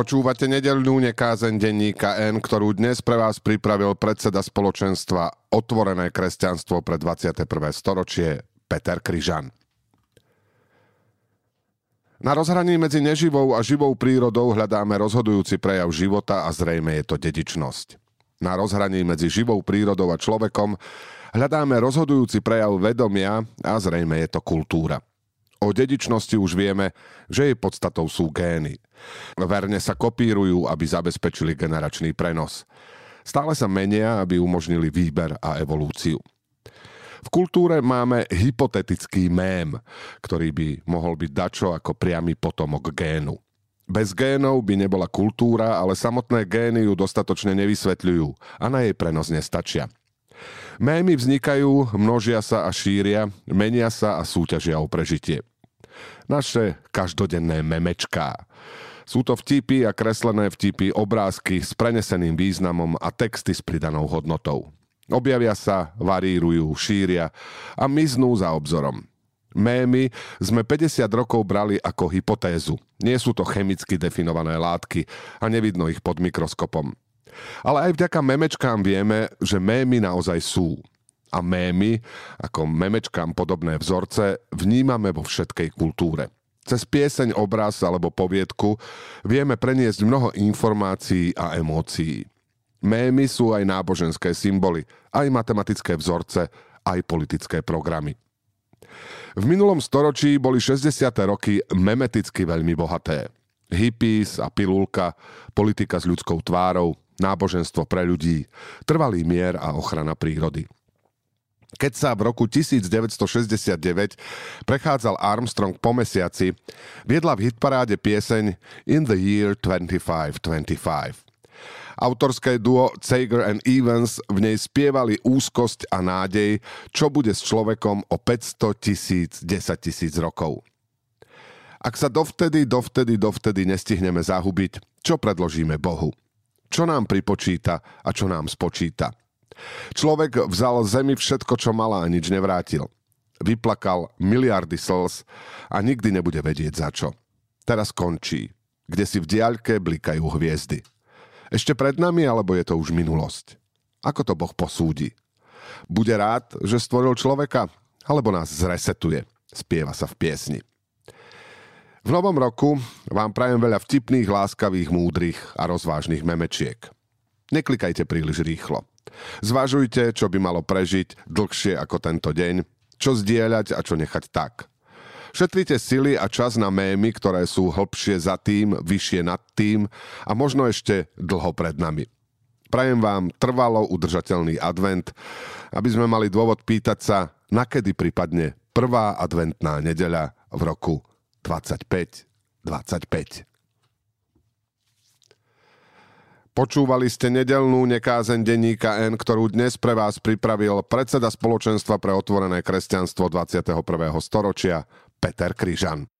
Počúvate nedelnú nekázeň denníka N, ktorú dnes pre vás pripravil predseda spoločenstva Otvorené kresťanstvo pre 21. storočie Peter Kryžan. Na rozhraní medzi neživou a živou prírodou hľadáme rozhodujúci prejav života a zrejme je to dedičnosť. Na rozhraní medzi živou prírodou a človekom hľadáme rozhodujúci prejav vedomia a zrejme je to kultúra. O dedičnosti už vieme, že jej podstatou sú gény. Verne sa kopírujú, aby zabezpečili generačný prenos. Stále sa menia, aby umožnili výber a evolúciu. V kultúre máme hypotetický mém, ktorý by mohol byť dačo ako priamy potomok génu. Bez génov by nebola kultúra, ale samotné gény ju dostatočne nevysvetľujú a na jej prenos nestačia. Mémy vznikajú, množia sa a šíria, menia sa a súťažia o prežitie. Naše každodenné memečká. Sú to vtipy a kreslené vtipy, obrázky s preneseným významom a texty s pridanou hodnotou. Objavia sa, varírujú, šíria a miznú za obzorom. Mémy sme 50 rokov brali ako hypotézu. Nie sú to chemicky definované látky a nevidno ich pod mikroskopom. Ale aj vďaka memečkám vieme, že mémy naozaj sú. A mémy, ako memečkám podobné vzorce, vnímame vo všetkej kultúre. Cez pieseň, obraz alebo poviedku vieme preniesť mnoho informácií a emócií. Mémy sú aj náboženské symboly, aj matematické vzorce, aj politické programy. V minulom storočí boli 60. roky memeticky veľmi bohaté. Hippies a pilulka, politika s ľudskou tvárou, náboženstvo pre ľudí, trvalý mier a ochrana prírody. Keď sa v roku 1969 prechádzal Armstrong po mesiaci, viedla v hitparáde pieseň In the Year 2525. Autorské duo Sager and Evans v nej spievali úzkosť a nádej, čo bude s človekom o 500 tisíc, 10 tisíc rokov. Ak sa dovtedy, dovtedy, dovtedy nestihneme zahubiť, čo predložíme Bohu? Čo nám pripočíta a čo nám spočíta? Človek vzal zemi všetko, čo mala a nič nevrátil. Vyplakal miliardy slz a nikdy nebude vedieť za čo. Teraz končí, kde si v diaľke blikajú hviezdy. Ešte pred nami, alebo je to už minulosť? Ako to Boh posúdi? Bude rád, že stvoril človeka, alebo nás zresetuje? Spieva sa v piesni. V novom roku vám prajem veľa vtipných, láskavých, múdrych a rozvážnych memečiek. Neklikajte príliš rýchlo. Zvažujte, čo by malo prežiť dlhšie ako tento deň, čo zdieľať a čo nechať tak. Šetrite sily a čas na mémy, ktoré sú hlbšie za tým, vyššie nad tým a možno ešte dlho pred nami. Prajem vám trvalo udržateľný advent, aby sme mali dôvod pýtať sa, nakedy prípadne prvá adventná nedeľa v roku 25 25. Počúvali ste nedelnú nekázeň denníka N, ktorú dnes pre vás pripravil predseda spoločenstva pre otvorené kresťanstvo 21. storočia Peter Kryžan.